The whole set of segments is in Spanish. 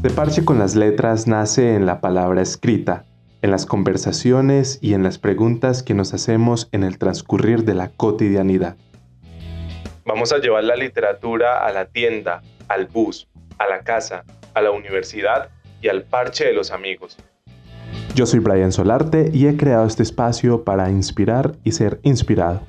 De Parche con las Letras nace en la palabra escrita, en las conversaciones y en las preguntas que nos hacemos en el transcurrir de la cotidianidad. Vamos a llevar la literatura a la tienda, al bus, a la casa, a la universidad y al parche de los amigos. Yo soy Brian Solarte y he creado este espacio para inspirar y ser inspirado.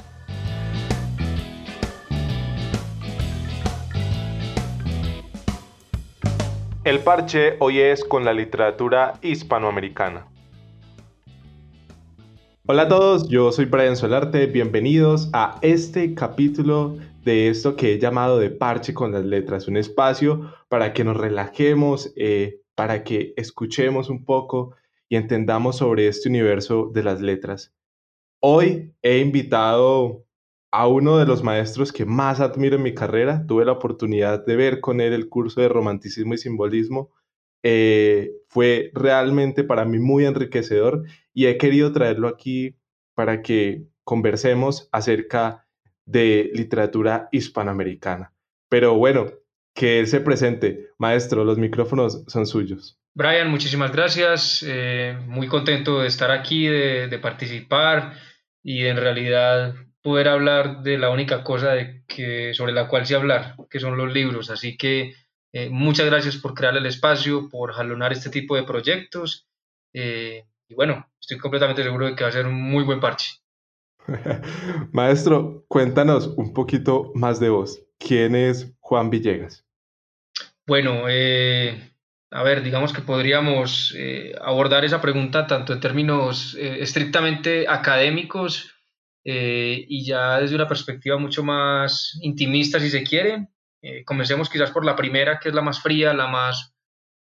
El parche hoy es con la literatura hispanoamericana. Hola a todos, yo soy Brian Solarte, bienvenidos a este capítulo de esto que he llamado de parche con las letras, un espacio para que nos relajemos, eh, para que escuchemos un poco y entendamos sobre este universo de las letras. Hoy he invitado a uno de los maestros que más admiro en mi carrera. Tuve la oportunidad de ver con él el curso de romanticismo y simbolismo. Eh, fue realmente para mí muy enriquecedor y he querido traerlo aquí para que conversemos acerca de literatura hispanoamericana. Pero bueno, que él se presente. Maestro, los micrófonos son suyos. Brian, muchísimas gracias. Eh, muy contento de estar aquí, de, de participar y en realidad poder hablar de la única cosa de que, sobre la cual sí hablar, que son los libros. Así que eh, muchas gracias por crear el espacio, por jalonar este tipo de proyectos. Eh, y bueno, estoy completamente seguro de que va a ser un muy buen parche. Maestro, cuéntanos un poquito más de vos. ¿Quién es Juan Villegas? Bueno, eh, a ver, digamos que podríamos abordar esa pregunta tanto en términos estrictamente académicos eh, y ya desde una perspectiva mucho más intimista, si se quiere. Eh, comencemos quizás por la primera, que es la más fría, la más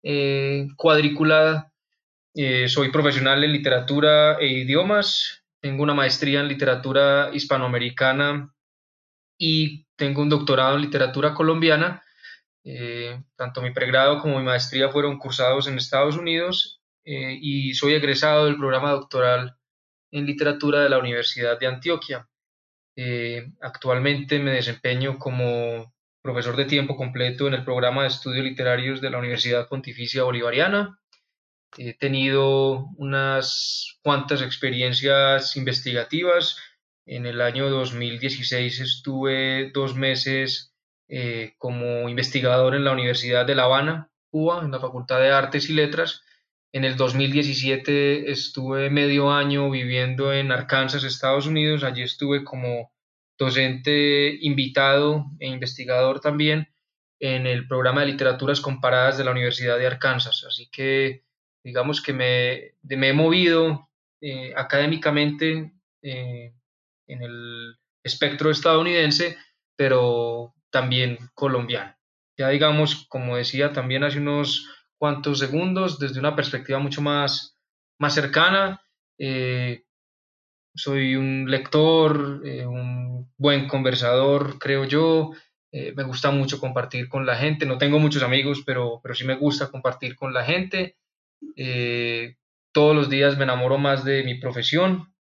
eh, cuadriculada. soy profesional en literatura e idiomas, tengo una maestría en literatura hispanoamericana y tengo un doctorado en literatura colombiana. tanto mi pregrado como mi maestría fueron cursados en Estados Unidos y soy egresado del programa doctoral en literatura de la Universidad de Antioquia. Eh, actualmente me desempeño como profesor de tiempo completo en el programa de estudios literarios de la Universidad Pontificia Bolivariana. He tenido unas cuantas experiencias investigativas. En el año 2016 estuve dos meses eh, como investigador en la Universidad de La Habana, Cuba, en la Facultad de Artes y Letras, en el 2017 estuve medio año viviendo en Arkansas, Estados Unidos. Allí estuve como docente invitado e investigador también en el programa de literaturas comparadas de la Universidad de Arkansas. Así que digamos que me, he movido eh, académicamente eh, en el espectro estadounidense, pero también colombiano. Ya digamos, como decía también hace unos cuantos segundos desde una perspectiva mucho más, más cercana. Eh, soy un lector, eh, un buen conversador, creo yo. Eh, me gusta mucho compartir con la gente. No tengo muchos amigos, pero, pero sí me gusta compartir con la gente. todos los días me enamoro más de mi profesión.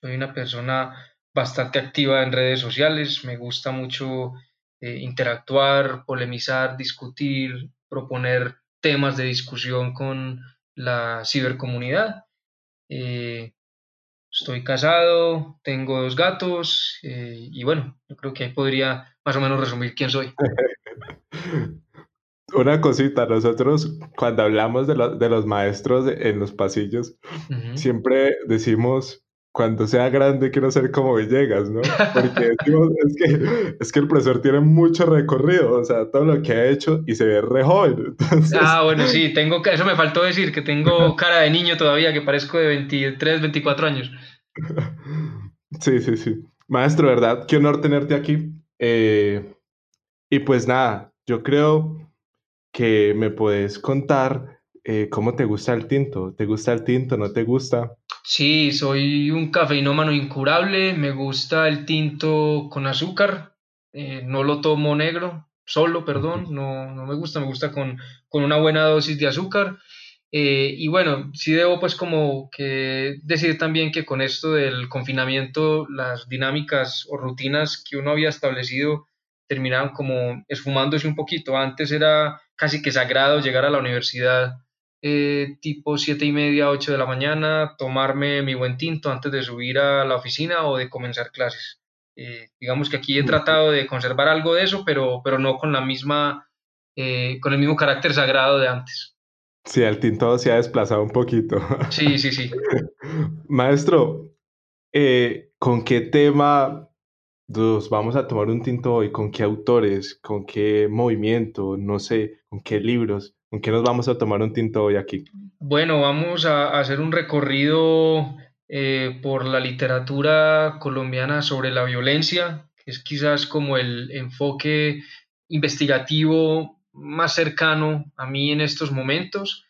soy una persona bastante activa en redes sociales. Me gusta mucho interactuar, polemizar, discutir, proponer temas de discusión con la cibercomunidad. Eh, estoy casado, tengo dos gatos eh, y bueno, yo creo que ahí podría más o menos resumir quién soy. Una cosita, nosotros cuando hablamos de, de los maestros en los pasillos, siempre decimos cuando sea grande quiero ser como Villegas, ¿no? Porque es, que, es que el profesor tiene mucho recorrido, o sea, todo lo que ha hecho y se ve re joven. Ah, bueno, sí, tengo, eso me faltó decir, que tengo cara de niño todavía, que parezco de 23, 24 años. Sí, sí, sí. Maestro, ¿verdad? Qué honor tenerte aquí. Eh, y pues nada, yo creo que me puedes contar eh, cómo te gusta el tinto. ¿Te gusta el tinto? ¿No te gusta? Sí, soy un cafeinómano incurable, me gusta el tinto con azúcar, eh, no lo tomo negro, solo, perdón, no, no me gusta, me gusta con, con una buena dosis de azúcar. Eh, y bueno, sí debo pues como que decir también que con esto del confinamiento, las dinámicas o rutinas que uno había establecido terminaban como esfumándose un poquito. Antes era casi que sagrado llegar a la universidad eh, tipo siete y media, 8 de la mañana, tomarme mi buen tinto antes de subir a la oficina o de comenzar clases. Eh, digamos que aquí he tratado de conservar algo de eso, pero, pero no con la misma, eh, con el mismo carácter sagrado de antes. Sí, el tinto se ha desplazado un poquito. Sí, sí, sí. Maestro, ¿con qué tema nos vamos a tomar un tinto hoy? ¿Con qué autores? ¿Con qué movimiento? No sé, ¿con qué libros? ¿Con qué nos vamos a tomar un tinto hoy aquí? Bueno, vamos a hacer un recorrido eh, por la literatura colombiana sobre la violencia, que es quizás como el enfoque investigativo más cercano a mí en estos momentos.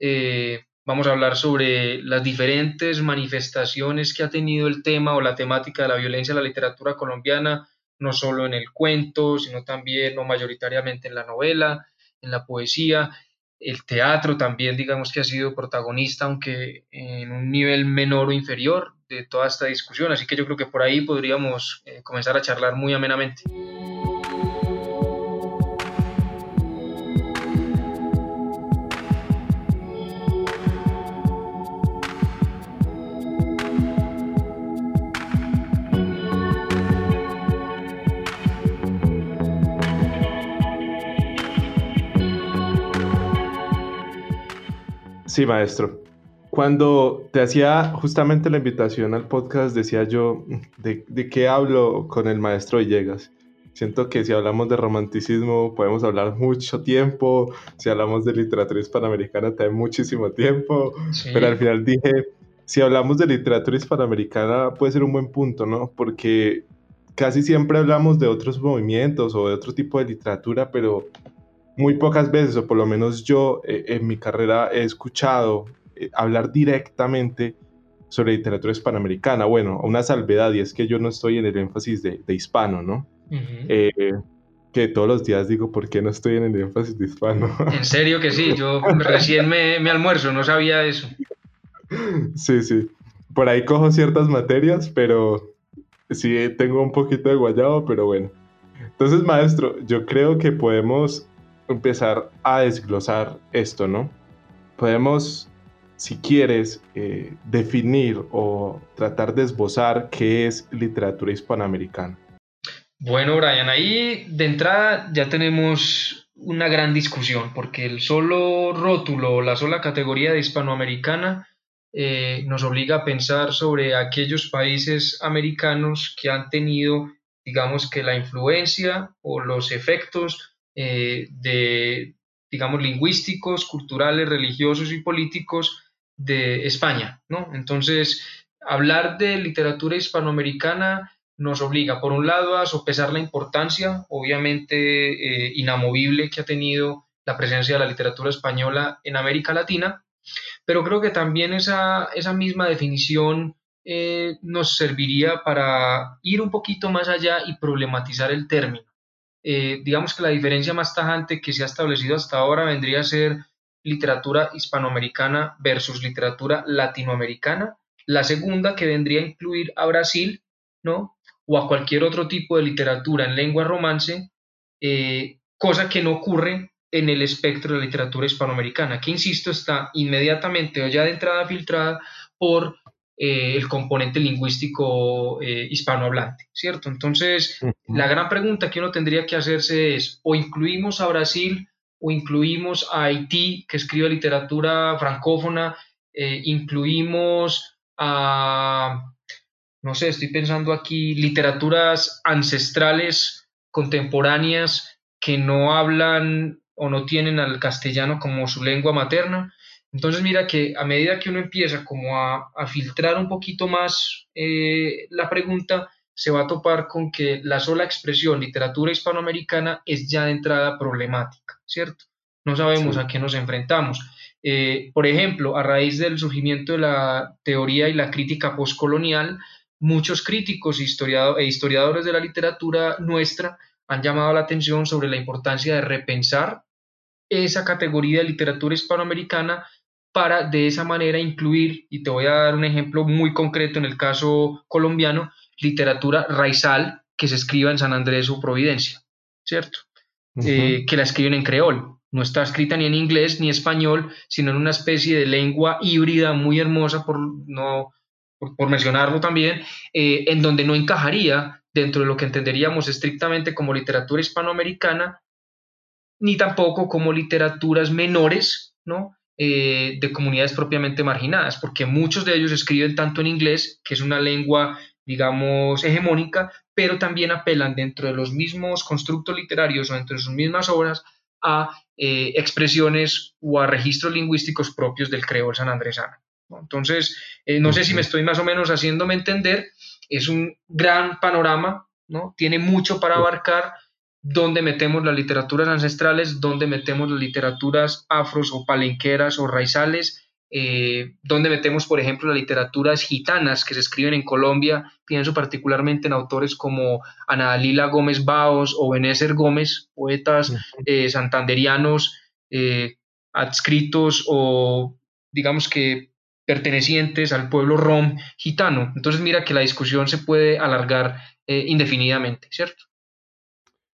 Eh, vamos a hablar sobre las diferentes manifestaciones que ha tenido el tema o la temática de la violencia en la literatura colombiana, no solo en el cuento, sino también o mayoritariamente en la novela, en la poesía el teatro también, digamos que ha sido protagonista, aunque en un nivel menor o inferior de toda esta discusión. Así que yo creo que por ahí podríamos eh, comenzar a charlar muy amenamente. Sí, maestro. Cuando te hacía justamente la invitación al podcast, decía yo, ¿de, qué hablo con el maestro Villegas? Siento que si hablamos de romanticismo podemos hablar mucho tiempo, si hablamos de literatura hispanoamericana también muchísimo tiempo, pero al final dije, si hablamos de literatura hispanoamericana puede ser un buen punto, ¿no? Porque casi siempre hablamos de otros movimientos o de otro tipo de literatura, pero muy pocas veces, o por lo menos yo eh, en mi carrera he escuchado eh, hablar directamente sobre literatura hispanoamericana. Bueno, una salvedad, y es que yo no estoy en el énfasis de, hispano, ¿no? Eh, que todos los días digo, ¿por qué no estoy en el énfasis de hispano? En serio que sí, yo recién me, me almuerzo, no sabía eso. Sí, sí. Por ahí cojo ciertas materias, pero sí tengo un poquito de guayabo, pero bueno. Entonces, maestro, yo creo que podemos empezar a desglosar esto, ¿no? Podemos, si quieres, eh, definir o tratar de esbozar qué es literatura hispanoamericana. Bueno, Brian, ahí de entrada ya tenemos una gran discusión, porque el solo rótulo, la sola categoría de hispanoamericana, eh, nos obliga a pensar sobre aquellos países americanos que han tenido, digamos que la influencia o los efectos eh, de, digamos, lingüísticos, culturales, religiosos y políticos de España, ¿no? Entonces, hablar de literatura hispanoamericana nos obliga, por un lado, a sopesar la importancia, obviamente eh, inamovible, que ha tenido la presencia de la literatura española en América Latina, pero creo que también esa, esa misma definición eh, nos serviría para ir un poquito más allá y problematizar el término. Eh, digamos que la diferencia más tajante que se ha establecido hasta ahora vendría a ser literatura hispanoamericana versus literatura latinoamericana. La segunda que vendría a incluir a Brasil, ¿no? O a cualquier otro tipo de literatura en lengua romance, eh, cosa que no ocurre en el espectro de la literatura hispanoamericana, que insisto está inmediatamente o ya de entrada filtrada por eh, el componente lingüístico eh, hispanohablante, ¿cierto? Entonces, la gran pregunta que uno tendría que hacerse es, o incluimos a Brasil o incluimos a Haití, que escribe literatura francófona, eh, incluimos a, no sé, estoy pensando aquí, literaturas ancestrales, contemporáneas, que no hablan o no tienen al castellano como su lengua materna, entonces mira que a medida que uno empieza como a, filtrar un poquito más eh, la pregunta, se va a topar con que la sola expresión literatura hispanoamericana es ya de entrada problemática, ¿cierto? No sabemos a qué nos enfrentamos. Eh, por ejemplo, a raíz del surgimiento de la teoría y la crítica postcolonial, muchos críticos e historiadores de la literatura nuestra han llamado la atención sobre la importancia de repensar esa categoría de literatura hispanoamericana para de esa manera incluir, y te voy a dar un ejemplo muy concreto en el caso colombiano, literatura raizal que se escriba en San Andrés o Providencia. ¿cierto? Eh, que la escriben en creol. No está escrita ni en inglés ni español, sino en una especie de lengua híbrida muy hermosa, por, no, por, mencionarlo también, eh, en donde no encajaría dentro de lo que entenderíamos estrictamente como literatura hispanoamericana, ni tampoco como literaturas menores, ¿no? Eh, de comunidades propiamente marginadas, porque muchos de ellos escriben tanto en inglés, que es una lengua, digamos, hegemónica, pero también apelan dentro de los mismos constructos literarios o dentro de sus mismas obras a eh, expresiones o a registros lingüísticos propios del creol sanandresano. Entonces, eh, no sé si me estoy más o menos haciéndome entender, es un gran panorama, ¿no? Tiene mucho para abarcar, dónde metemos las literaturas ancestrales, dónde metemos las literaturas afros o palenqueras o raizales, eh, dónde metemos, por ejemplo, las literaturas gitanas que se escriben en Colombia. Pienso particularmente en autores como Ana Dalila Gómez Baos o Benézer Gómez, poetas eh, santanderianos eh, adscritos o digamos que pertenecientes al pueblo rom gitano. Entonces mira que la discusión se puede alargar indefinidamente, ¿cierto?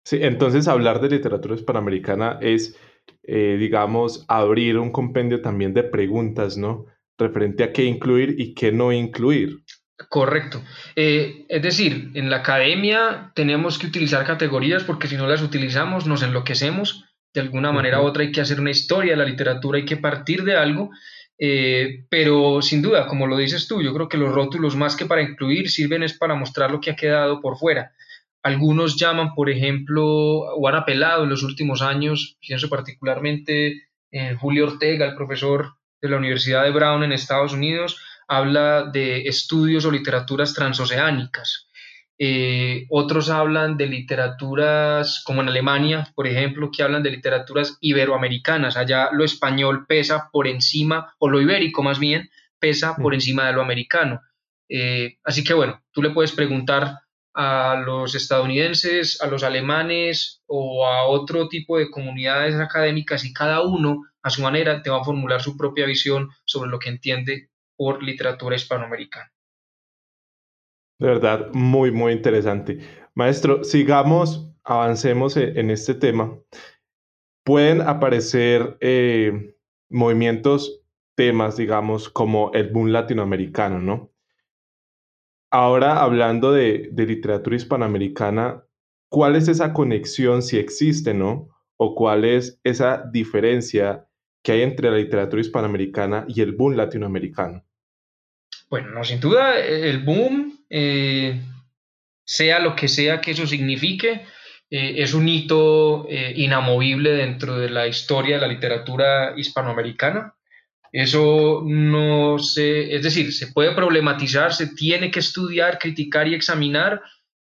Sí, entonces hablar de literatura hispanoamericana es, eh, digamos, abrir un compendio también de preguntas, ¿no? Referente a qué incluir y qué no incluir. Correcto. Eh, es decir, en la academia tenemos que utilizar categorías porque si no las utilizamos nos enloquecemos. De alguna manera u otra hay que hacer una historia de la literatura, hay que partir de algo. Eh, pero sin duda, como lo dices tú, yo creo que los rótulos más que para incluir sirven es para mostrar lo que ha quedado por fuera. Algunos llaman, por ejemplo, o han apelado en los últimos años, pienso particularmente en Julio Ortega, el profesor de la Universidad de Brown en Estados Unidos, habla de estudios o literaturas transoceánicas. Eh, otros hablan de literaturas, como en Alemania, por ejemplo, que hablan de literaturas iberoamericanas. Allá lo español pesa por encima, o lo ibérico más bien, pesa por encima de lo americano. Eh, así que bueno, tú le puedes preguntar a los estadounidenses, a los alemanes o a otro tipo de comunidades académicas y cada uno a su manera te va a formular su propia visión sobre lo que entiende por literatura hispanoamericana. De verdad, muy, muy interesante. Maestro, sigamos, avancemos e-, en este tema. Pueden aparecer eh, movimientos, temas, digamos, como el boom latinoamericano, ¿no? Ahora, hablando de, literatura hispanoamericana, ¿cuál es esa conexión, si existe, no? ¿O cuál es esa diferencia que hay entre la literatura hispanoamericana y el boom latinoamericano? Bueno, no, sin duda, el boom, eh, sea lo que sea que eso signifique, eh, es un hito eh, inamovible dentro de la historia de la literatura hispanoamericana. Eso no se, es decir, se puede problematizar, se tiene que estudiar, criticar y examinar,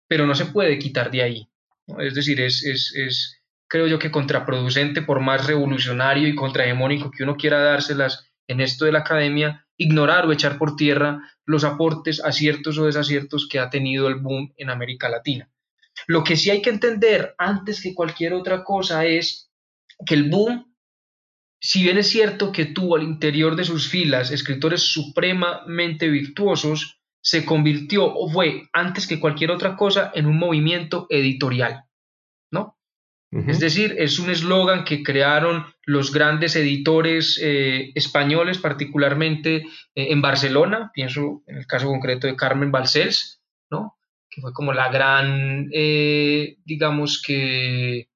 pero no se puede quitar de ahí. Es decir, es, es, es, creo yo que contraproducente, por más revolucionario y contrahegemónico que uno quiera dárselas en esto de la academia, ignorar o echar por tierra los aportes, aciertos o desaciertos que ha tenido el boom en América Latina. Lo que sí hay que entender antes que cualquier otra cosa es que el boom si bien es cierto que tuvo al interior de sus filas escritores supremamente virtuosos, se convirtió o fue antes que cualquier otra cosa en un movimiento editorial, ¿no? Es decir, es un eslogan que crearon los grandes editores eh, españoles, particularmente eh, en Barcelona, pienso en el caso concreto de Carmen Balcells, ¿no? Que fue como la gran, eh, digamos que,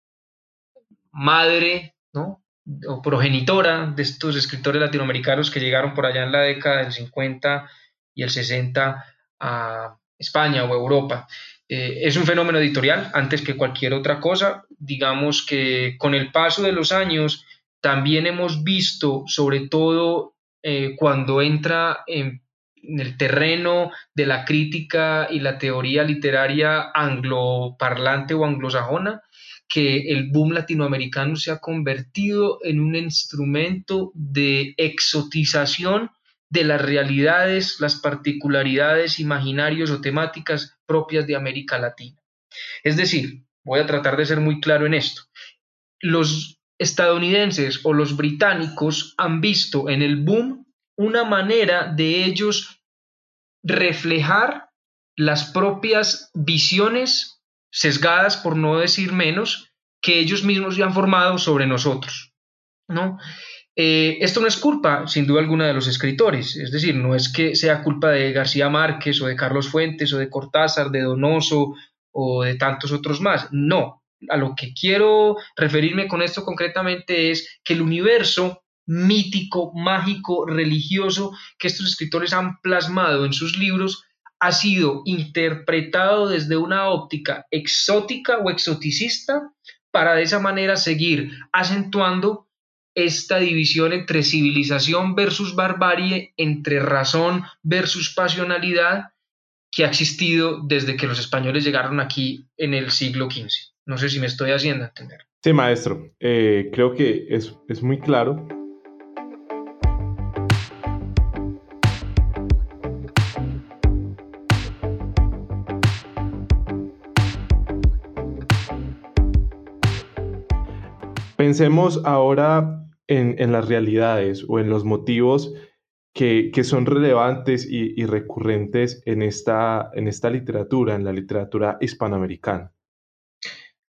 madre, ¿no? O progenitora de estos escritores latinoamericanos que llegaron por allá en la década del 50 y el 60 a España o Europa. Eh, es un fenómeno editorial antes que cualquier otra cosa. Digamos que con el paso de los años también hemos visto, sobre todo eh, cuando entra en, en, el terreno de la crítica y la teoría literaria angloparlante o anglosajona, que el boom latinoamericano se ha convertido en un instrumento de exotización de las realidades, las particularidades, imaginarios o temáticas propias de América Latina. Es decir, voy a tratar de ser muy claro en esto. Los estadounidenses o los británicos han visto en el boom una manera de ellos reflejar las propias visiones sesgadas, por no decir menos, que ellos mismos ya han formado sobre nosotros. ¿no? Eh, esto no es culpa, sin duda alguna, de los escritores, es decir, no es que sea culpa de García Márquez o de Carlos Fuentes o de Cortázar, de Donoso o de tantos otros más, no. A lo que quiero referirme con esto concretamente es que el universo mítico, mágico, religioso que estos escritores han plasmado en sus libros ha sido interpretado desde una óptica exótica o exoticista para de esa manera seguir acentuando esta división entre civilización versus barbarie, entre razón versus pasionalidad que ha existido desde que los españoles llegaron aquí en el siglo XV. No sé si me estoy haciendo entender. Sí, maestro, eh, creo que es, es muy claro Pensemos ahora en, las realidades o en los motivos que, son relevantes y, recurrentes en esta, literatura, en la literatura hispanoamericana.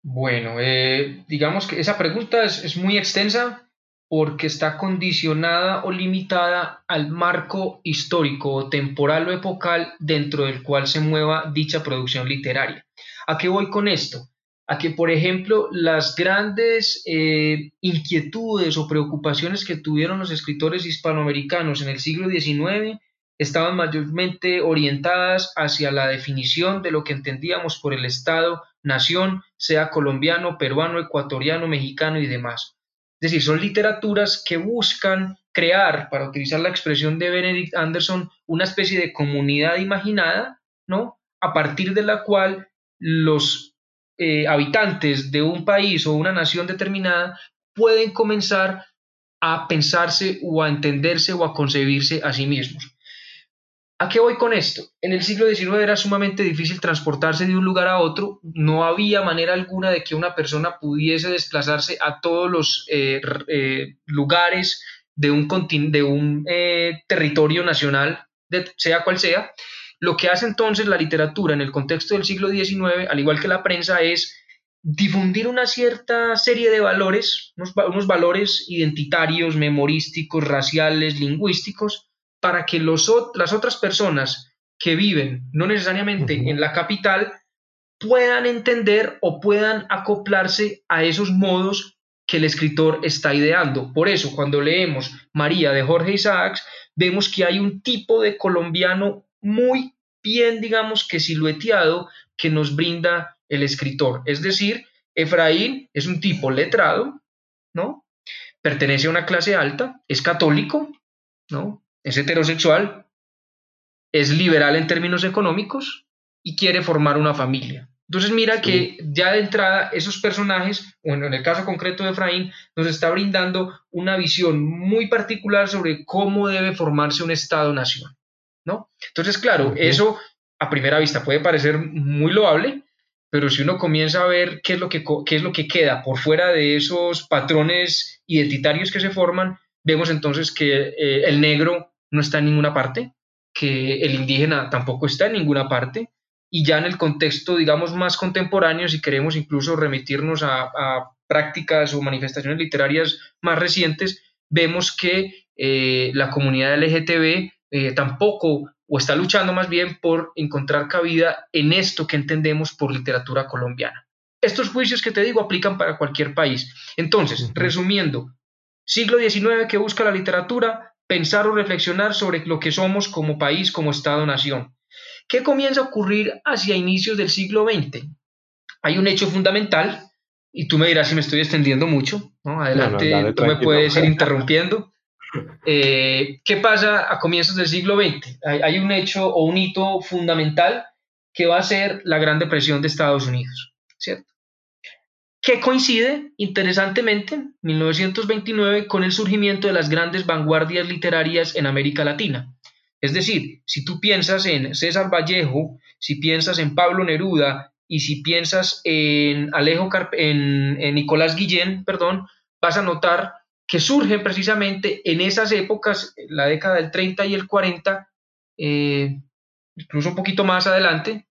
Bueno, eh, digamos que esa pregunta es, es muy extensa porque está condicionada o limitada al marco histórico temporal o epocal dentro del cual se mueva dicha producción literaria. ¿A qué voy con esto? A que, por ejemplo, las grandes eh, inquietudes o preocupaciones que tuvieron los escritores hispanoamericanos en el siglo XIX estaban mayormente orientadas hacia la definición de lo que entendíamos por el Estado, nación, sea colombiano, peruano, ecuatoriano, mexicano y demás. Es decir, son literaturas que buscan crear, para utilizar la expresión de Benedict Anderson, una especie de comunidad imaginada, ¿no? A partir de la cual los eh, habitantes de un país o una nación determinada pueden comenzar a pensarse o a entenderse o a concebirse a sí mismos. ¿A qué voy con esto? En el siglo XIX era sumamente difícil transportarse de un lugar a otro, no había manera alguna de que una persona pudiese desplazarse a todos los eh, eh, lugares de un, de un territorio nacional, sea cual sea, lo que hace entonces la literatura en el contexto del siglo XIX, al igual que la prensa, es difundir una cierta serie de valores, unos, valores identitarios, memorísticos, raciales, lingüísticos, para que los, las otras personas que viven, no necesariamente en la capital, puedan entender o puedan acoplarse a esos modos que el escritor está ideando. Por eso, cuando leemos María de Jorge Isaacs, vemos que hay un tipo de colombiano muy bien, digamos que silueteado que nos brinda el escritor. Es decir, Efraín es un tipo letrado, ¿no? Pertenece a una clase alta, es católico, ¿no? Es heterosexual, es liberal en términos económicos y quiere formar una familia. Entonces mira que ya de entrada esos personajes, bueno, en el caso concreto de Efraín, nos está brindando una visión muy particular sobre cómo debe formarse un Estado-nación. ¿No? Entonces, claro, eso a primera vista puede parecer muy loable, pero si uno comienza a ver qué es lo que, es lo que queda por fuera de esos patrones identitarios que se forman, vemos entonces que eh, el negro no está en ninguna parte, que el indígena tampoco está en ninguna parte, y ya en el contexto, digamos, más contemporáneo, si queremos incluso remitirnos a, prácticas o manifestaciones literarias más recientes, vemos que eh, la comunidad LGTB eh, tampoco o está luchando más bien por encontrar cabida en esto que entendemos por literatura colombiana. Estos juicios que te digo aplican para cualquier país. Entonces, resumiendo, siglo XIX que busca la literatura, pensar o reflexionar sobre lo que somos como país, como Estado-nación. ¿Qué comienza a ocurrir hacia inicios del siglo XX? Hay un hecho fundamental, y tú me dirás si me estoy extendiendo mucho, adelante, tú me puedes ir interrumpiendo. Eh, ¿Qué pasa a comienzos del siglo XX? Hay, un hecho o un hito fundamental que va a ser la Gran Depresión de Estados Unidos, ¿cierto? Que coincide, interesantemente, 1929 con el surgimiento de las grandes vanguardias literarias en América Latina. Es decir, si tú piensas en César Vallejo, si piensas en Pablo Neruda y si piensas en Alejo en, en Nicolás Guillén, perdón, vas a notar que surgen precisamente en esas épocas, la década del 30 y el 40, eh, incluso un poquito más adelante,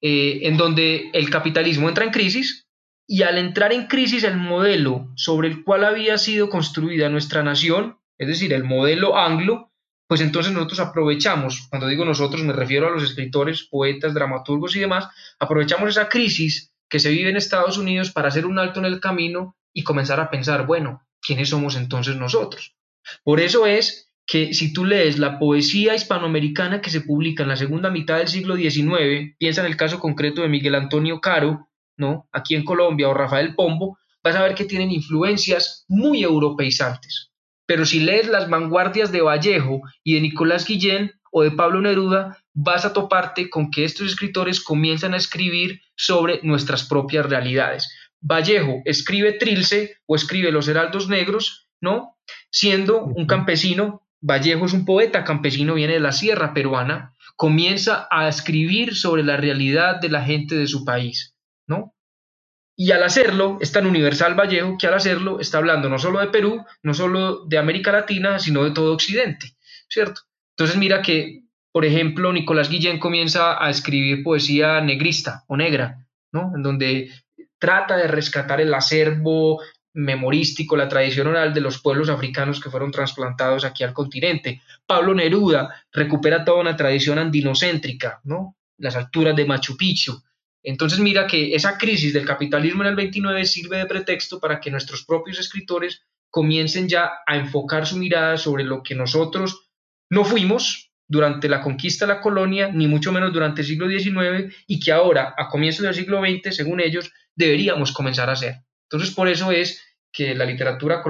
eh, en donde el capitalismo entra en crisis y al entrar en crisis el modelo sobre el cual había sido construida nuestra nación, es decir, el modelo anglo, pues entonces nosotros aprovechamos, cuando digo nosotros me refiero a los escritores, poetas, dramaturgos y demás, aprovechamos esa crisis que se vive en Estados Unidos para hacer un alto en el camino y comenzar a pensar, bueno, ¿quiénes somos entonces nosotros? Por eso es que si tú lees la poesía hispanoamericana que se publica en la segunda mitad del siglo XIX, piensa en el caso concreto de Miguel Antonio Caro, ¿no? Aquí en Colombia o Rafael Pombo, vas a ver que tienen influencias muy europeizantes. Pero si lees las vanguardias de Vallejo y de Nicolás Guillén o de Pablo Neruda, vas a toparte con que estos escritores comienzan a escribir sobre nuestras propias realidades. Vallejo escribe Trilce o escribe Los Heraldos Negros, ¿no? Siendo un campesino, Vallejo es un poeta campesino, viene de la sierra peruana, comienza a escribir sobre la realidad de la gente de su país. ¿no? Y al hacerlo, es tan universal Vallejo que al hacerlo está hablando no solo de Perú, no solo de América Latina, sino de todo Occidente, ¿cierto? Entonces mira que, por ejemplo, Nicolás Guillén comienza a escribir poesía negrista o negra, ¿no? En donde trata de rescatar el acervo memorístico, la tradición oral de los pueblos africanos que fueron trasplantados aquí al continente. Pablo Neruda recupera toda una tradición andinocéntrica, ¿no? Las alturas de Machu Picchu. Entonces mira que esa crisis del capitalismo en el 29 sirve de pretexto para que nuestros propios escritores comiencen ya a enfocar su mirada sobre lo que nosotros no fuimos durante la conquista de la colonia, ni mucho menos durante el siglo XIX, y que ahora, a comienzos del siglo XX, según ellos, deberíamos comenzar a hacer. Entonces, por eso es que la literatura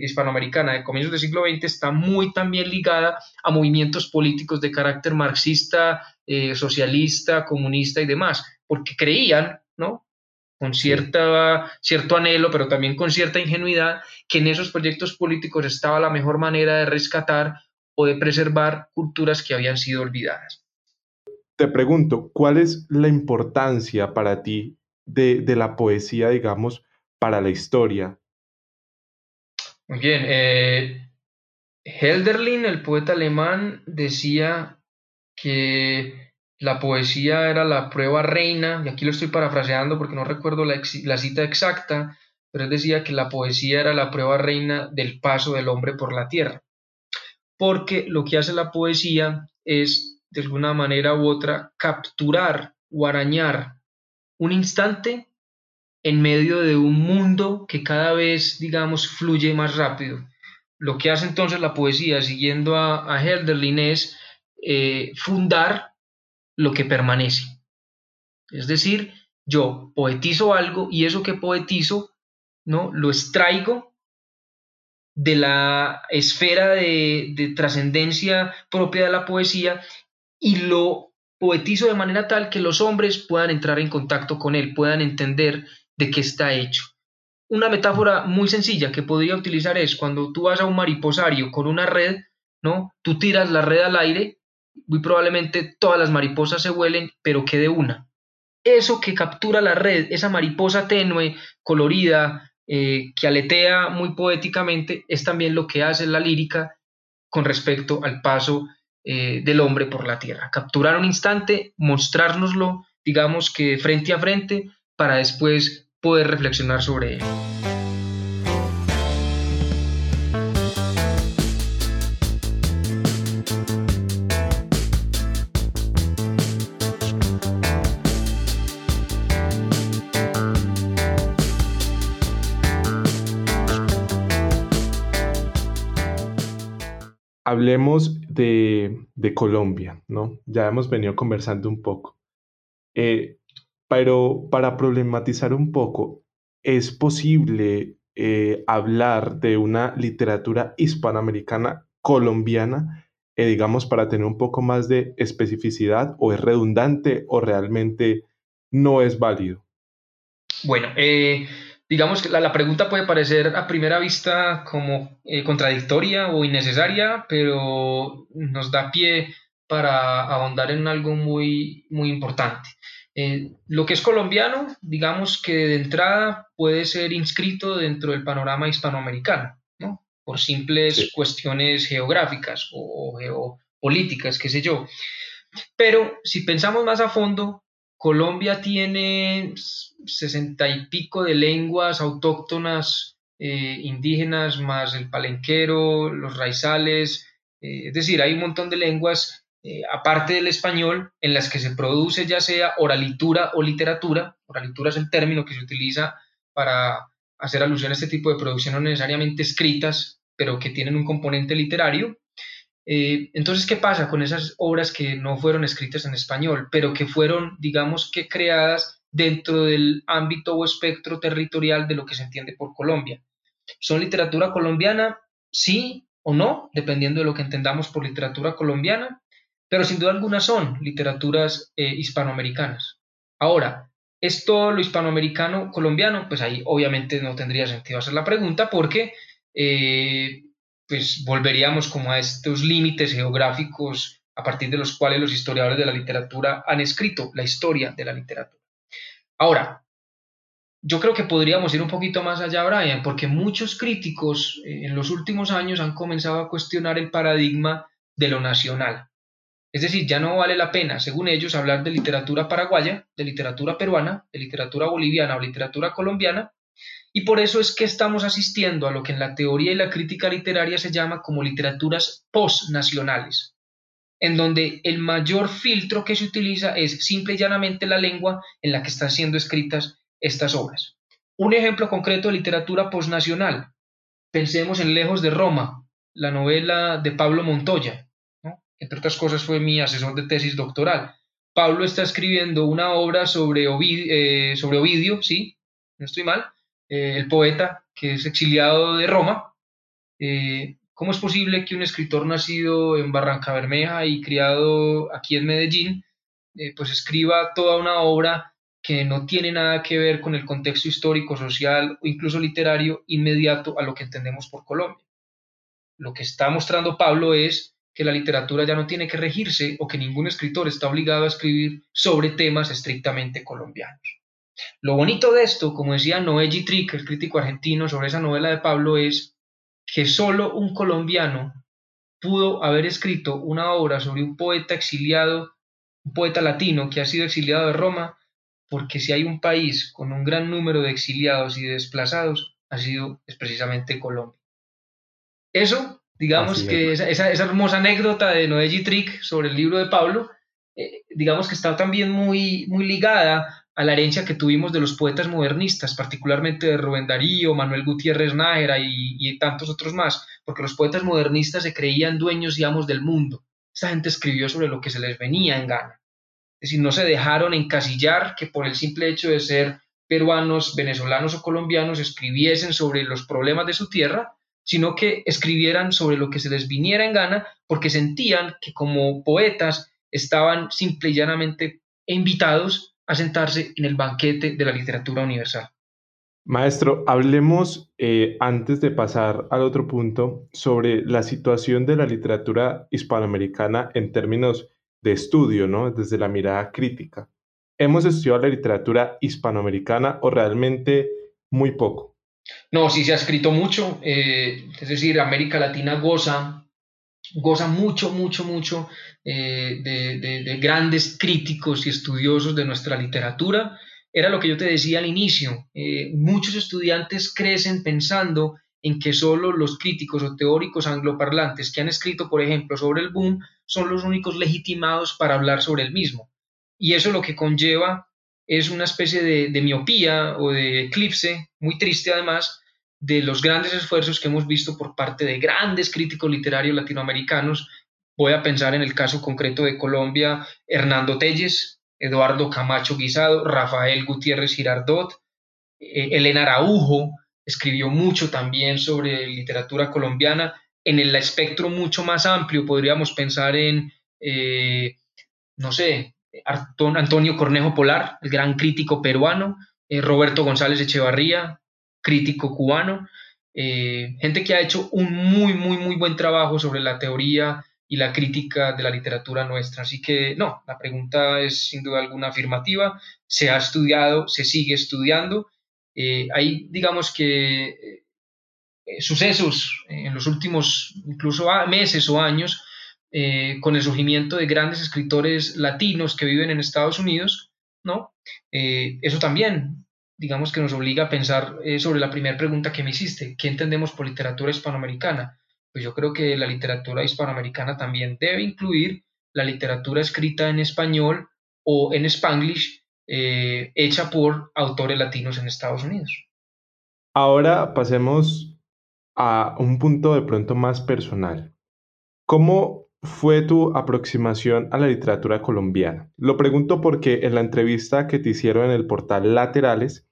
hispanoamericana de comienzos del siglo XX está muy también ligada a movimientos políticos de carácter marxista, eh, socialista, comunista y demás porque creían, ¿no? Con cierta, cierto anhelo, pero también con cierta ingenuidad, que en esos proyectos políticos estaba la mejor manera de rescatar o de preservar culturas que habían sido olvidadas. Te pregunto, ¿cuál es la importancia para ti de, la poesía, digamos, para la historia? Muy bien. Eh, Helderlin, el poeta alemán, decía que la poesía era la prueba reina, y aquí lo estoy parafraseando porque no recuerdo la, cita exacta, pero él decía que la poesía era la prueba reina del paso del hombre por la tierra. Porque lo que hace la poesía es, de alguna manera u otra, capturar o arañar un instante en medio de un mundo que cada vez, digamos, fluye más rápido. Lo que hace entonces la poesía, siguiendo a, a es eh, fundar lo que permanece. Es decir, yo poetizo algo y eso que poetizo, ¿no? Lo extraigo de la esfera de, de trascendencia propia de la poesía y lo poetizo de manera tal que los hombres puedan entrar en contacto con él, puedan entender de qué está hecho. Una metáfora muy sencilla que podría utilizar es cuando tú vas a un mariposario con una red, ¿no? Tú tiras la red al aire muy probablemente todas las mariposas se vuelen, pero quede una. Eso que captura la red, esa mariposa tenue, colorida, eh, que aletea muy poéticamente, es también lo que hace la lírica con respecto al paso eh, del hombre por la tierra. Capturar un instante, mostrárnoslo, digamos que frente a frente, para después poder reflexionar sobre él. Hablemos de, Colombia, ¿no? Ya hemos venido conversando un poco. Eh, pero para problematizar un poco, ¿es posible eh, hablar de una literatura hispanoamericana colombiana, eh, digamos, para tener un poco más de especificidad, o es redundante o realmente no es válido? Bueno, digamos que la, pregunta puede parecer a primera vista como eh, contradictoria o innecesaria, pero nos da pie para ahondar en algo muy, muy importante. Eh, lo que es colombiano, digamos que de entrada puede ser inscrito dentro del panorama hispanoamericano, ¿no? por simples cuestiones geográficas o, o geopolíticas, qué sé yo. Pero si pensamos más a fondo, Colombia tiene sesenta y pico de lenguas autóctonas eh, indígenas, más el palenquero, los raizales, eh, es decir, hay un montón de lenguas, eh, aparte del español, en las que se produce ya sea oralitura o literatura. Oralitura es el término que se utiliza para hacer alusión a este tipo de producciones no necesariamente escritas, pero que tienen un componente literario. Eh, entonces, ¿qué pasa con esas obras que no fueron escritas en español, pero que fueron, digamos que, creadas dentro del ámbito o espectro territorial de lo que se entiende por Colombia? ¿Son literatura colombiana? Sí o no, dependiendo de lo que entendamos por literatura colombiana, pero sin duda alguna son literaturas eh, hispanoamericanas. Ahora, ¿es todo lo hispanoamericano colombiano? Pues ahí obviamente no tendría sentido hacer la pregunta porque eh, pues volveríamos como a estos límites geográficos a partir de los cuales los historiadores de la literatura han escrito la historia de la literatura. Ahora, yo creo que podríamos ir un poquito más allá, Brian, porque muchos críticos eh, en los últimos años han comenzado a cuestionar el paradigma de lo nacional. Es decir, ya no vale la pena, según ellos, hablar de literatura paraguaya, de literatura peruana, de literatura boliviana o literatura colombiana, y por eso es que estamos asistiendo a lo que en la teoría y la crítica literaria se llama como literaturas postnacionales, en donde el mayor filtro que se utiliza es simple y llanamente la lengua en la que están siendo escritas estas obras. Un ejemplo concreto de literatura postnacional. Pensemos en Lejos de Roma, la novela de Pablo Montoya, entre otras cosas fue mi asesor de tesis doctoral. Pablo está escribiendo una obra sobre eh, sobre Ovidio ¿sí? No estoy mal, eh, el poeta que es exiliado de Roma. Eh, ¿Cómo es posible que un escritor nacido en Barranca Bermeja y criado aquí en Medellín, eh, pues escriba toda una obra que no tiene nada que ver con el contexto histórico, social o incluso literario inmediato a lo que entendemos por Colombia? Lo que está mostrando Pablo es que la literatura ya no tiene que regirse o que ningún escritor está obligado a escribir sobre temas estrictamente colombianos. Lo bonito de esto, como decía Noé Trick, el crítico argentino, sobre esa novela de Pablo, es que solo un colombiano pudo haber escrito una obra sobre un poeta exiliado, un poeta latino que ha sido exiliado de Roma, porque si hay un país con un gran número de exiliados y de desplazados, ha sido es precisamente Colombia. Eso, digamos que esa, hermosa anécdota de Noé Trick sobre el libro de Pablo, eh, digamos que está también muy, muy ligada a la herencia que tuvimos de los poetas modernistas, particularmente de Rubén Darío, Manuel Gutiérrez Nájera y, tantos otros más, porque los poetas modernistas se creían dueños y amos del mundo. Esta gente escribió sobre lo que se les venía en gana. Es decir, no se dejaron encasillar que por el simple hecho de ser peruanos, venezolanos o colombianos escribiesen sobre los problemas de su tierra, sino que escribieran sobre lo que se les viniera en gana porque sentían que como poetas estaban simple y llanamente invitados a sentarse en el banquete de la literatura universal. Maestro, hablemos eh, antes de pasar al otro punto sobre la situación de la literatura hispanoamericana en términos de estudio, ¿no? Desde la mirada crítica. ¿Hemos estudiado la literatura hispanoamericana o realmente muy poco? No, sí se ha escrito mucho, eh, es decir, América Latina goza goza mucho, mucho, mucho eh, de, grandes críticos y estudiosos de nuestra literatura. Era lo que yo te decía al inicio. Eh, muchos estudiantes crecen pensando en que solo los críticos o teóricos angloparlantes que han escrito, por ejemplo, sobre el boom, son los únicos legitimados para hablar sobre el mismo. Y eso lo que conlleva es una especie de miopía o de eclipse, muy triste además, de los grandes esfuerzos que hemos visto por parte de grandes críticos literarios latinoamericanos. Voy a pensar en el caso concreto de Colombia, Hernando Telles, Eduardo Camacho Guisado, Rafael Gutiérrez Girardot, eh, Elena Araujo, escribió mucho también sobre literatura colombiana. En el espectro mucho más amplio podríamos pensar en, eh, no sé, Antonio Cornejo Polar, el gran crítico peruano, eh, Roberto González Echevarría, crítico cubano, eh, gente que ha hecho un muy, muy, muy buen trabajo sobre la teoría y la crítica de la literatura nuestra. Así que no, la pregunta es sin duda alguna afirmativa, se ha estudiado, se sigue estudiando. Eh, hay, digamos que, eh, sucesos en los últimos incluso meses o años con el surgimiento de grandes escritores latinos que viven en Estados Unidos ¿no? Eso también, digamos que nos obliga a pensar eh, sobre la primera pregunta que me hiciste, ¿qué entendemos por literatura hispanoamericana? Pues yo creo que la literatura hispanoamericana también debe incluir la literatura escrita en español o en spanglish eh, hecha por autores latinos en Estados Unidos. Ahora pasemos a un punto de pronto más personal. ¿Cómo fue tu aproximación a la literatura colombiana? Lo pregunto porque en la entrevista que te hicieron en el portal Laterales,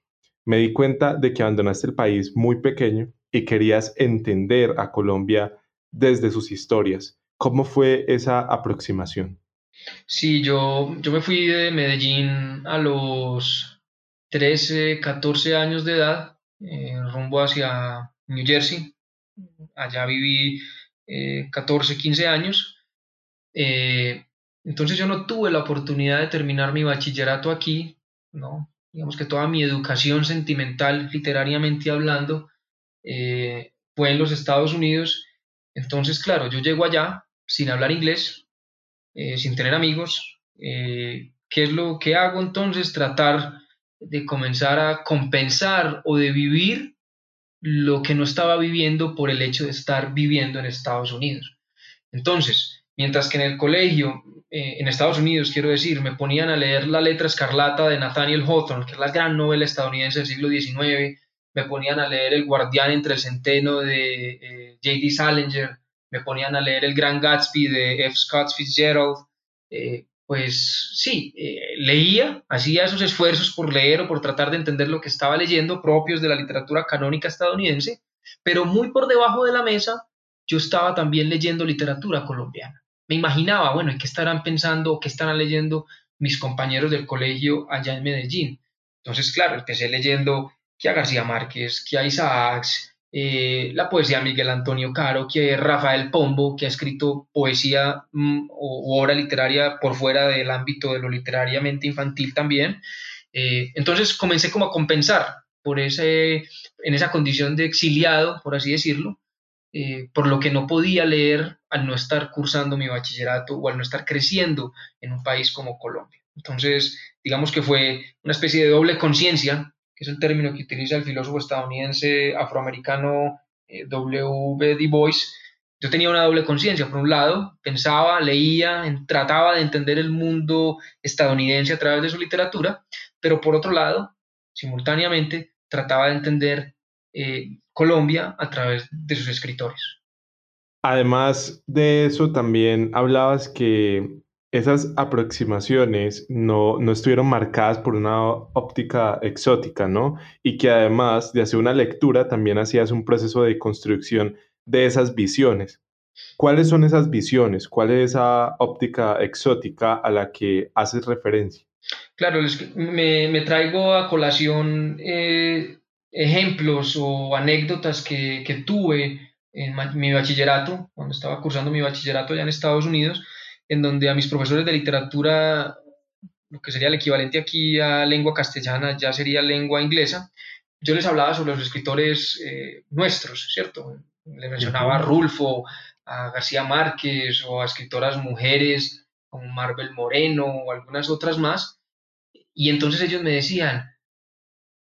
me di cuenta de que abandonaste el país muy pequeño y querías entender a Colombia desde sus historias. ¿Cómo fue esa aproximación? Sí, yo, yo me fui de Medellín a los 13, 14 años de edad, eh, rumbo hacia New Jersey. Allá viví 14, eh, 15 años. Eh, entonces yo no tuve la oportunidad de terminar mi bachillerato aquí, ¿no? Digamos que toda mi educación sentimental, literariamente hablando, fue en los Estados Unidos. Entonces, claro, yo llego allá sin hablar inglés, eh, sin tener amigos. Eh, ¿Qué es lo que hago entonces? Tratar de comenzar a compensar o de vivir lo que no estaba viviendo por el hecho de estar viviendo en Estados Unidos. Entonces, mientras que en el colegio, eh, en Estados Unidos, quiero decir, me ponían a leer La letra escarlata de Nathaniel Hawthorne, que es la gran novela estadounidense del siglo XIX, me ponían a leer El guardián entre el centeno de J.D. Salinger, me ponían a leer El Gran Gatsby de F. Scott Fitzgerald, eh, pues sí, eh, leía, hacía esos esfuerzos por leer o por tratar de entender lo que estaba leyendo, propios de la literatura canónica estadounidense, pero muy por debajo de la mesa yo estaba también leyendo literatura colombiana. Me imaginaba, bueno, ¿en qué estarán pensando qué estarán leyendo mis compañeros del colegio allá en Medellín? Entonces, claro, empecé leyendo que a García Márquez, que a Isaacs, eh, la poesía de Miguel Antonio Caro, que Rafael Pombo, que ha escrito poesía mm, o, obra literaria por fuera del ámbito de lo literariamente infantil también. Eh, entonces comencé como a compensar por ese, en esa condición de exiliado, por así decirlo, eh, por lo que no podía leer al no estar cursando mi bachillerato o al no estar creciendo en un país como Colombia. Entonces, digamos que fue una especie de doble conciencia que es el término que utiliza el filósofo estadounidense afroamericano eh, W. Du Bois, yo tenía una doble conciencia. Por un lado, pensaba, leía, trataba de entender el mundo estadounidense a través de su literatura, pero por otro lado, simultáneamente, trataba de entender eh, Colombia a través de sus escritores. Además de eso, también hablabas que esas aproximaciones no, estuvieron marcadas por una óptica exótica, ¿no? Y que además de hacer una lectura, también hacías un proceso de construcción de esas visiones. ¿Cuáles son esas visiones? ¿Cuál es esa óptica exótica a la que haces referencia? Claro, me, traigo a colación eh, ejemplos o anécdotas que, que tuve en mi bachillerato, cuando estaba cursando mi bachillerato allá en Estados Unidos, en donde a mis profesores de literatura, lo que sería el equivalente aquí a lengua castellana, ya sería lengua inglesa, yo les hablaba sobre los escritores eh, nuestros, ¿cierto? Les mencionaba a Rulfo, a García Márquez o a escritoras mujeres como Marvel Moreno o algunas otras más. Y entonces ellos me decían,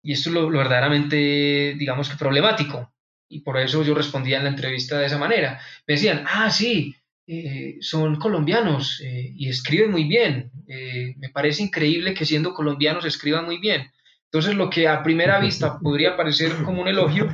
y esto es lo, lo verdaderamente, digamos que problemático, y por eso yo respondía en la entrevista de esa manera, me decían, ah, sí, eh, son colombianos eh, y escriben muy bien. Eh, me parece increíble que siendo colombianos escriban muy bien. Entonces lo que a primera vista podría parecer como un elogio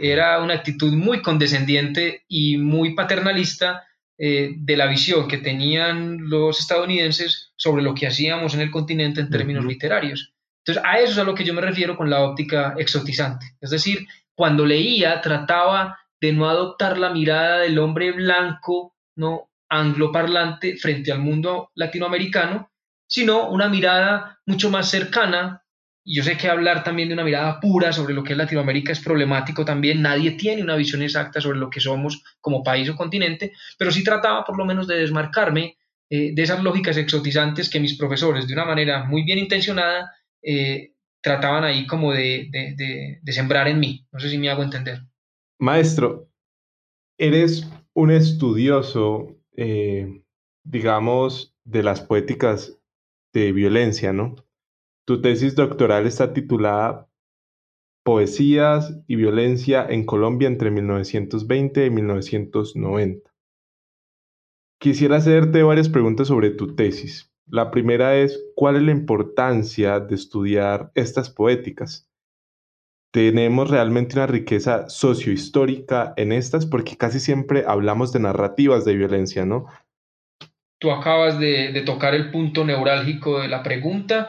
era una actitud muy condescendiente y muy paternalista de la visión que tenían los estadounidenses sobre lo que hacíamos en el continente en términos literarios. Entonces a eso es a lo que yo me refiero con la óptica exotizante. Es decir, cuando leía trataba de no adoptar la mirada del hombre blanco no angloparlante frente al mundo latinoamericano, sino una mirada mucho más cercana. Y yo sé que hablar también de una mirada pura sobre lo que es Latinoamérica es problemático también. Nadie tiene una visión exacta sobre lo que somos como país o continente, pero sí trataba por lo menos de desmarcarme eh, de esas lógicas exotizantes que mis profesores, de una manera muy bien intencionada, eh, trataban ahí como de, de sembrar en mí. No sé si me hago entender. Maestro, eres un estudioso, eh, digamos, de las poéticas de violencia, ¿no? Tu tesis doctoral está titulada Poesías y violencia en Colombia entre 1920 y 1990. Quisiera hacerte varias preguntas sobre tu tesis. La primera es, ¿cuál es la importancia de estudiar estas poéticas? tenemos realmente una riqueza sociohistórica en estas porque casi siempre hablamos de narrativas de violencia, ¿no? Tú acabas de, tocar el punto neurálgico de la pregunta.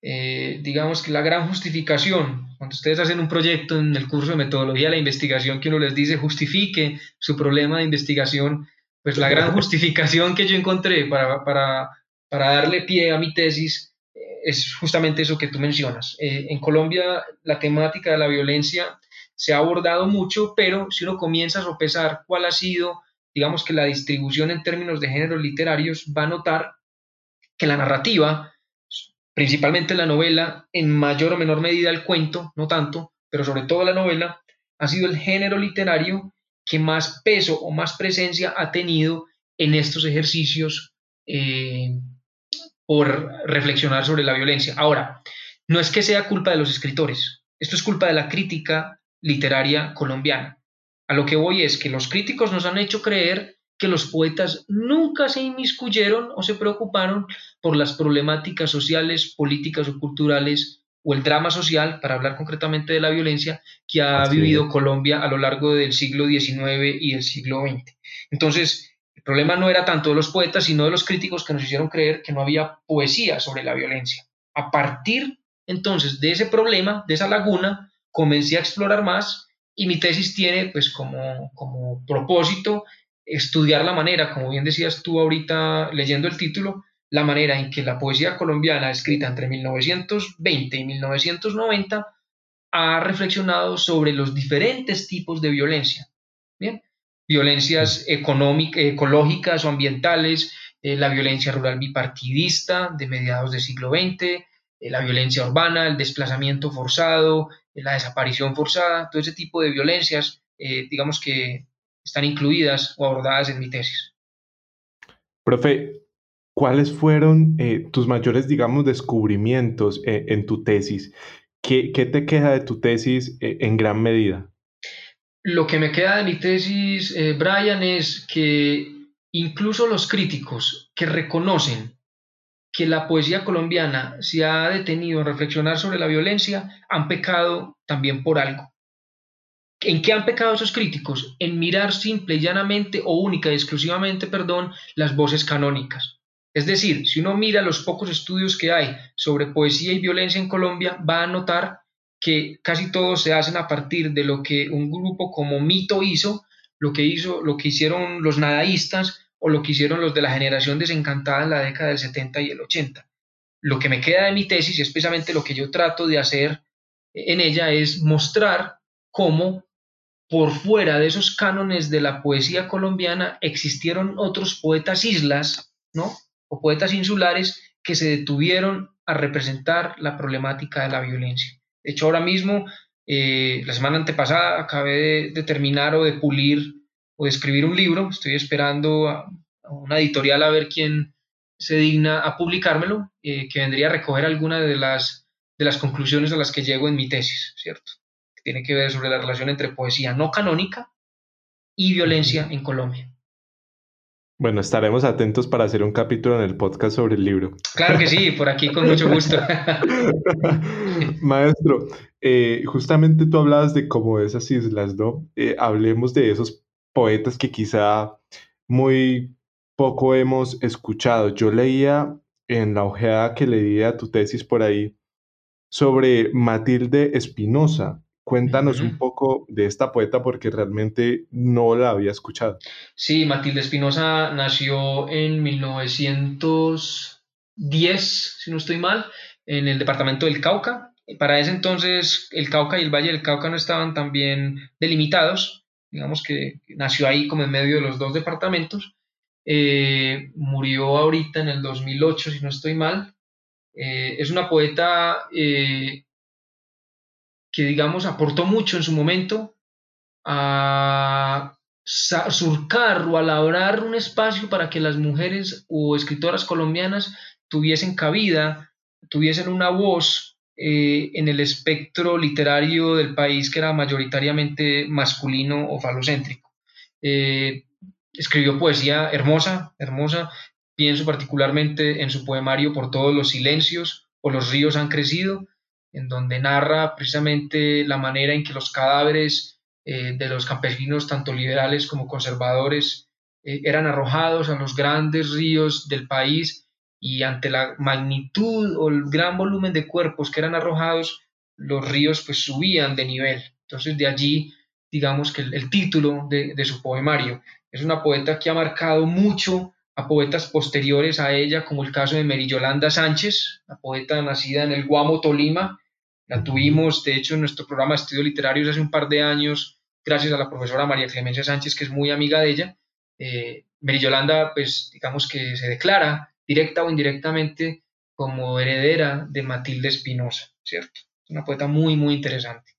Eh, digamos que la gran justificación, cuando ustedes hacen un proyecto en el curso de metodología de la investigación que uno les dice justifique su problema de investigación, pues la gran justificación que yo encontré para, para, para darle pie a mi tesis es justamente eso que tú mencionas. Eh, en Colombia la temática de la violencia se ha abordado mucho, pero si uno comienza a sopesar cuál ha sido, digamos que la distribución en términos de géneros literarios, va a notar que la narrativa, principalmente la novela, en mayor o menor medida el cuento, no tanto, pero sobre todo la novela, ha sido el género literario que más peso o más presencia ha tenido en estos ejercicios eh, por reflexionar sobre la violencia. Ahora, no es que sea culpa de los escritores, esto es culpa de la crítica literaria colombiana. A lo que voy es que los críticos nos han hecho creer que los poetas nunca se inmiscuyeron o se preocuparon por las problemáticas sociales, políticas o culturales o el drama social, para hablar concretamente de la violencia, que ha vivido Colombia a lo largo del siglo XIX y del siglo XX. Entonces, el problema no era tanto de los poetas, sino de los críticos que nos hicieron creer que no había poesía sobre la violencia. A partir entonces de ese problema, de esa laguna, comencé a explorar más y mi tesis tiene pues como, como propósito estudiar la manera, como bien decías tú ahorita leyendo el título, la manera en que la poesía colombiana escrita entre 1920 y 1990 ha reflexionado sobre los diferentes tipos de violencia. Bien, violencias económicas, ecológicas o ambientales, eh, la violencia rural bipartidista de mediados del siglo XX, eh, la violencia urbana, el desplazamiento forzado, eh, la desaparición forzada, todo ese tipo de violencias, digamos que están incluidas o abordadas en mi tesis. Profe, ¿cuáles fueron tus mayores, digamos, descubrimientos en tu tesis? ¿Qué, ¿Qué, te queda de tu tesis en gran medida? Lo que me queda de mi tesis, eh, Brian, es que incluso los críticos que reconocen que la poesía colombiana se ha detenido en reflexionar sobre la violencia han pecado también por algo. ¿En qué han pecado esos críticos? En mirar simple y llanamente o única y exclusivamente, perdón, las voces canónicas. Es decir, si uno mira los pocos estudios que hay sobre poesía y violencia en Colombia, va a notar que casi todos se hacen a partir de lo que un grupo como Mito hizo, lo que hizo, lo que hicieron los nadaístas o lo que hicieron los de la generación desencantada en la década del 70 y el 80. Lo que me queda de mi tesis y especialmente lo que yo trato de hacer en ella es mostrar cómo por fuera de esos cánones de la poesía colombiana existieron otros poetas islas, ¿no? O poetas insulares que se detuvieron a representar la problemática de la violencia. De hecho, ahora mismo, eh, la semana antepasada, acabé de, terminar o de pulir o de escribir un libro. Estoy esperando a, una editorial a ver quién se digna a publicármelo, eh, que vendría a recoger algunas de las, de las conclusiones a las que llego en mi tesis, ¿cierto? Que tiene que ver sobre la relación entre poesía no canónica y violencia en Colombia. Bueno, estaremos atentos para hacer un capítulo en el podcast sobre el libro. Claro que sí, por aquí con mucho gusto. Maestro, eh, justamente tú hablabas de como esas islas, ¿no? Eh, hablemos de esos poetas que quizá muy poco hemos escuchado. Yo leía en la ojeada que leía tu tesis por ahí sobre Matilde Espinosa. Cuéntanos un poco de esta poeta porque realmente no la había escuchado. Sí, Matilde Espinosa nació en 1910, si no estoy mal, en el departamento del Cauca. Para ese entonces el Cauca y el Valle del Cauca no estaban tan bien delimitados, digamos que nació ahí como en medio de los dos departamentos. Eh, murió ahorita en el 2008, si no estoy mal. Eh, es una poeta eh, que, digamos, aportó mucho en su momento a surcar o a labrar un espacio para que las mujeres o escritoras colombianas tuviesen cabida tuviesen una voz eh, en el espectro literario del país que era mayoritariamente masculino o falocéntrico. Eh, escribió poesía hermosa, hermosa. Pienso particularmente en su poemario Por todos los silencios o Los ríos han crecido, en donde narra precisamente la manera en que los cadáveres eh, de los campesinos, tanto liberales como conservadores, eh, eran arrojados a los grandes ríos del país y ante la magnitud o el gran volumen de cuerpos que eran arrojados, los ríos pues subían de nivel. Entonces de allí, digamos que el, título de, de, su poemario. Es una poeta que ha marcado mucho a poetas posteriores a ella, como el caso de Mary Yolanda Sánchez, la poeta nacida en el Guamo, Tolima. La tuvimos, de hecho, en nuestro programa de estudios literarios hace un par de años, gracias a la profesora María Clemencia Sánchez, que es muy amiga de ella. Eh, Mary Yolanda, pues digamos que se declara directa o indirectamente como heredera de Matilde Espinosa, ¿cierto? Una poeta muy, muy interesante.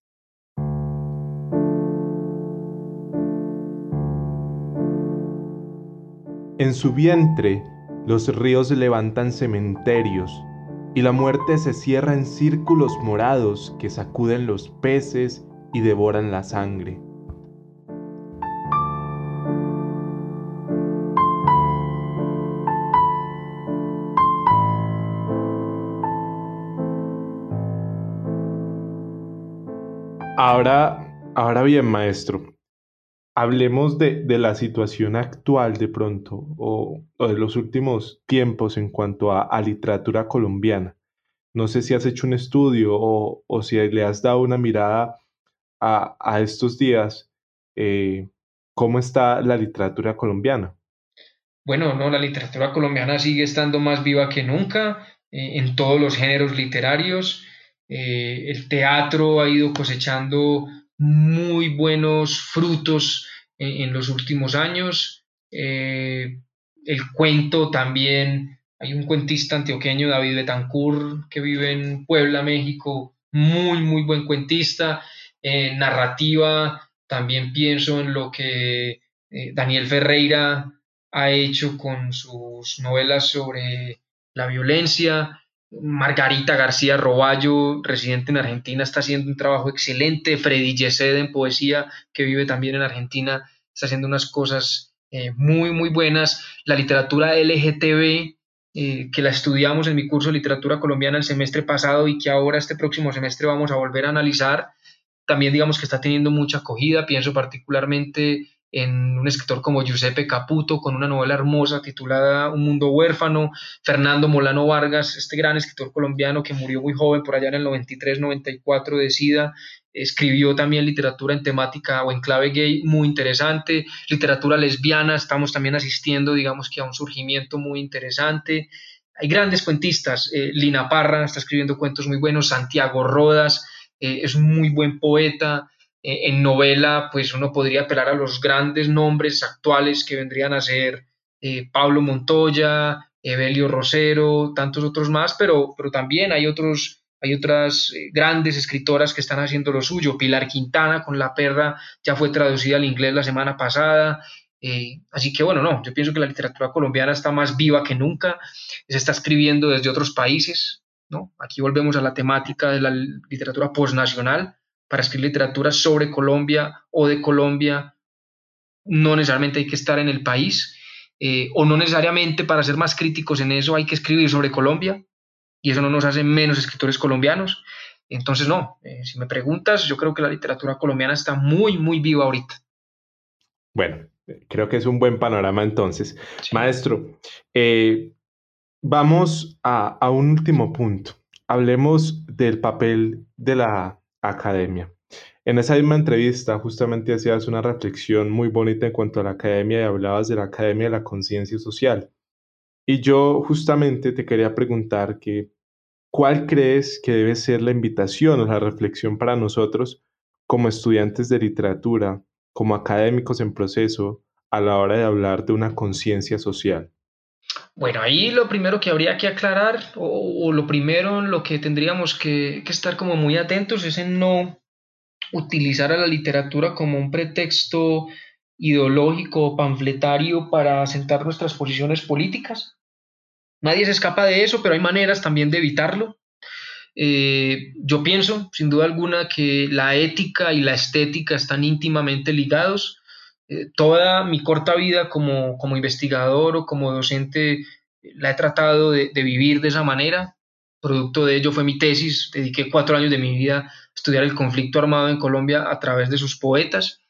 En su vientre los ríos levantan cementerios y la muerte se cierra en círculos morados que sacuden los peces y devoran la sangre. Ahora, ahora bien, maestro, hablemos de, la situación actual de pronto o, de los últimos tiempos en cuanto a, literatura colombiana. No sé si has hecho un estudio o, si le has dado una mirada a, estos días. Eh, ¿Cómo está la literatura colombiana? Bueno, no, la literatura colombiana sigue estando más viva que nunca eh, en todos los géneros literarios. Eh, el teatro ha ido cosechando muy buenos frutos en, los últimos años. Eh, el cuento también, hay un cuentista antioqueño, David Betancourt, que vive en Puebla, México, muy, muy buen cuentista. narrativa, también pienso en lo que eh, Daniel Ferreira ha hecho con sus novelas sobre la violencia. Margarita García Roballo, residente en Argentina, está haciendo un trabajo excelente. Freddy Yesed en poesía, que vive también en Argentina, está haciendo unas cosas eh, muy, muy buenas. La literatura LGTB, eh, que la estudiamos en mi curso de literatura colombiana el semestre pasado y que ahora este próximo semestre vamos a volver a analizar, también digamos que está teniendo mucha acogida. Pienso particularmente en un escritor como Giuseppe Caputo, con una novela hermosa titulada Un mundo huérfano, Fernando Molano Vargas, este gran escritor colombiano que murió muy joven por allá en el 93-94 de SIDA, escribió también literatura en temática o en clave gay muy interesante, literatura lesbiana, estamos también asistiendo, digamos que a un surgimiento muy interesante. Hay grandes cuentistas, eh, Lina Parra está escribiendo cuentos muy buenos, Santiago Rodas eh, es un muy buen poeta, eh, en novela, pues uno podría apelar a los grandes nombres actuales que vendrían a ser eh, Pablo Montoya, Evelio Rosero, tantos otros más, pero, pero también hay otros, hay otras eh, grandes escritoras que están haciendo lo suyo. Pilar Quintana con La perra ya fue traducida al inglés la semana pasada. así que bueno, no, yo pienso que la literatura colombiana está más viva que nunca, se está escribiendo desde otros países, ¿no? Aquí volvemos a la temática de la literatura postnacional para escribir literatura sobre Colombia o de Colombia, no necesariamente hay que estar en el país, eh, o no necesariamente para ser más críticos en eso hay que escribir sobre Colombia, y eso no nos hace menos escritores colombianos. Entonces, no, eh, si me preguntas, yo creo que la literatura colombiana está muy, muy viva ahorita. Bueno, creo que es un buen panorama entonces. Maestro, eh, vamos a un último punto. Hablemos del papel de la academia. En esa misma entrevista justamente hacías una reflexión muy bonita en cuanto a la academia y hablabas de la academia de la conciencia social. Y yo justamente te quería preguntar que, ¿cuál crees que debe ser la invitación o la reflexión para nosotros como estudiantes de literatura, como académicos en proceso, a la hora de hablar de una conciencia social? Bueno, ahí lo primero que habría que aclarar, o, lo primero en lo que tendríamos que, estar como muy atentos, es en no utilizar a la literatura como un pretexto ideológico o panfletario para asentar nuestras posiciones políticas. nadie se escapa de eso, pero hay maneras también de evitarlo. Eh, yo pienso, sin duda alguna, que la ética y la estética están íntimamente ligados. Eh, toda mi corta vida como, como, investigador o como docente la he tratado de, vivir de esa manera. Producto de ello fue mi tesis. Dediqué cuatro años de mi vida a estudiar el conflicto armado en Colombia a través de sus poetas.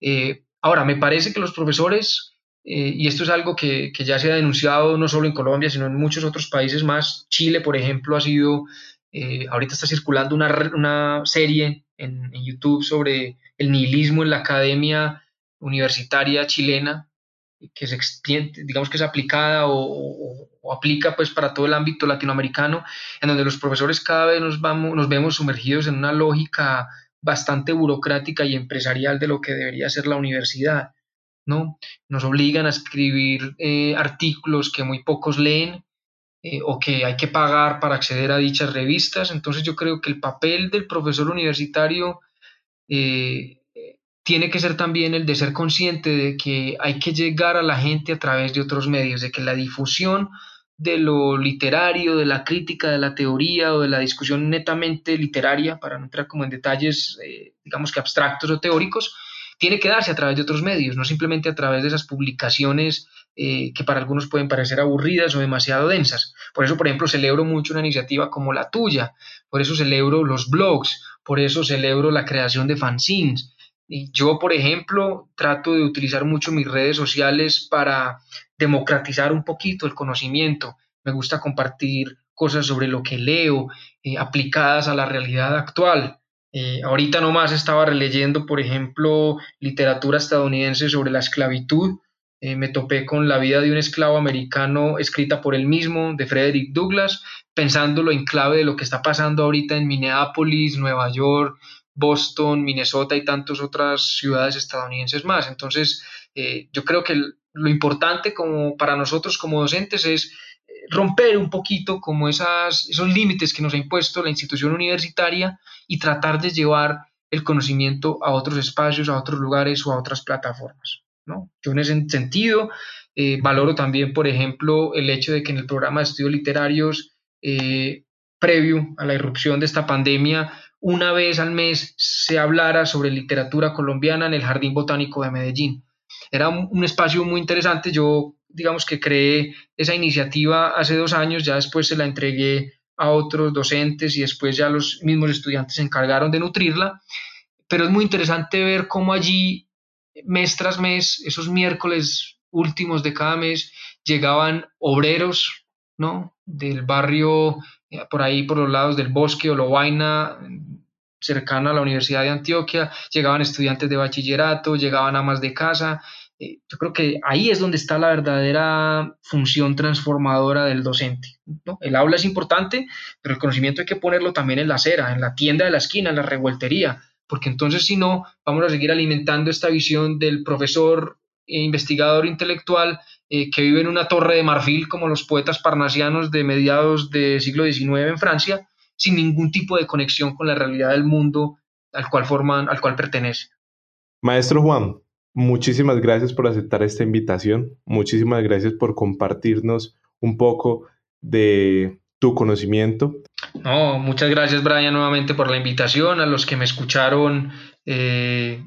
Eh, ahora, me parece que los profesores, y esto es algo que, que, ya se ha denunciado no solo en Colombia, sino en muchos otros países más, Chile, por ejemplo, ha sido eh, ahorita está circulando una, serie en, YouTube sobre el nihilismo en la academia universitaria chilena, que se extiende, digamos que es aplicada o, aplica pues para todo el ámbito latinoamericano, en donde los profesores cada vez nos, vamos, nos vemos sumergidos en una lógica bastante burocrática y empresarial de lo que debería ser la universidad. ¿no? Nos obligan a escribir eh, artículos que muy pocos leen eh, o que hay que pagar para acceder a dichas revistas. Entonces yo creo que el papel del profesor universitario eh, tiene que ser también el de ser consciente de que hay que llegar a la gente a través de otros medios, de que la difusión de lo literario, de la crítica, de la teoría o de la discusión netamente literaria, para no entrar como en detalles, eh, digamos que abstractos o teóricos, tiene que darse a través de otros medios, no simplemente a través de esas publicaciones eh, que para algunos pueden parecer aburridas o demasiado densas. Por eso, por ejemplo, celebro mucho una iniciativa como la tuya, por eso celebro los blogs, por eso celebro la creación de fanzines. Yo, por ejemplo, trato de utilizar mucho mis redes sociales para democratizar un poquito el conocimiento. Me gusta compartir cosas sobre lo que leo, eh, aplicadas a la realidad actual. Eh, ahorita nomás estaba releyendo, por ejemplo, literatura estadounidense sobre la esclavitud eh, me topé con La vida de un esclavo americano escrita por él mismo, de Frederick Douglass, pensándolo en clave de lo que está pasando ahorita en Minneapolis, Nueva York, Boston, Minnesota y tantas otras ciudades estadounidenses más. Entonces, eh, yo creo que lo importante como para nosotros como docentes es eh, romper un poquito como esas, esos límites que nos ha impuesto la institución universitaria y tratar de llevar el conocimiento a otros espacios, a otros lugares o a otras plataformas. Yo en ese sentido eh, valoro también, por ejemplo, el hecho de que en el programa de estudios literarios, previo a la irrupción de esta pandemia, una vez al mes se hablara sobre literatura colombiana en el Jardín Botánico de Medellín. Era un, espacio muy interesante, yo digamos que creé esa iniciativa hace dos años, ya después se la entregué a otros docentes y después ya los mismos estudiantes se encargaron de nutrirla, pero es muy interesante ver cómo allí mes tras mes, esos miércoles últimos de cada mes, llegaban obreros, ¿no? Del barrio, por ahí, por los lados del bosque o Lobaina, cercano a la Universidad de Antioquia, llegaban estudiantes de bachillerato, llegaban amas de casa. Eh, yo creo que ahí es donde está la verdadera función transformadora del docente. ¿no? El aula es importante, pero el conocimiento hay que ponerlo también en la acera, en la tienda de la esquina, en la revueltería, porque entonces si no, vamos a seguir alimentando esta visión del profesor e investigador intelectual eh, que vive en una torre de marfil como los poetas parnasianos de mediados del siglo XIX en Francia, sin ningún tipo de conexión con la realidad del mundo al cual forman, al cual pertenece. Maestro Juan, muchísimas gracias por aceptar esta invitación, muchísimas gracias por compartirnos un poco de tu conocimiento. No, muchas gracias Brian nuevamente por la invitación, a los que me escucharon eh,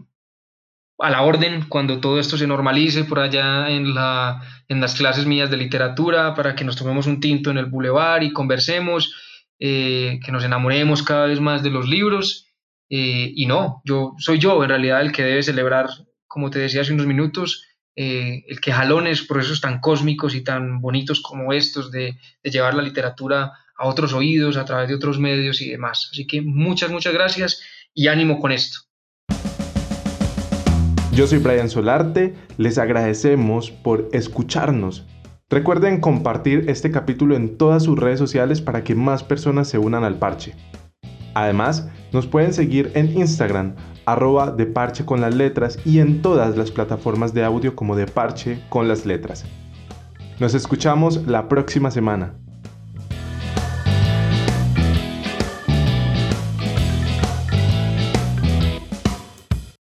a la orden cuando todo esto se normalice por allá en, la, en las clases mías de literatura, para que nos tomemos un tinto en el bulevar y conversemos, eh, que nos enamoremos cada vez más de los libros. Eh, y no, yo soy yo en realidad el que debe celebrar, como te decía hace unos minutos, eh, el que jalones, procesos tan cósmicos y tan bonitos como estos de, de, llevar la literatura a otros oídos, a través de otros medios y demás. Así que muchas, muchas gracias y ánimo con esto. Yo soy Brian Solarte, les agradecemos por escucharnos. Recuerden compartir este capítulo en todas sus redes sociales para que más personas se unan al parche. Además, nos pueden seguir en Instagram arroba de parche con las letras y en todas las plataformas de audio como de parche con las letras. Nos escuchamos la próxima semana.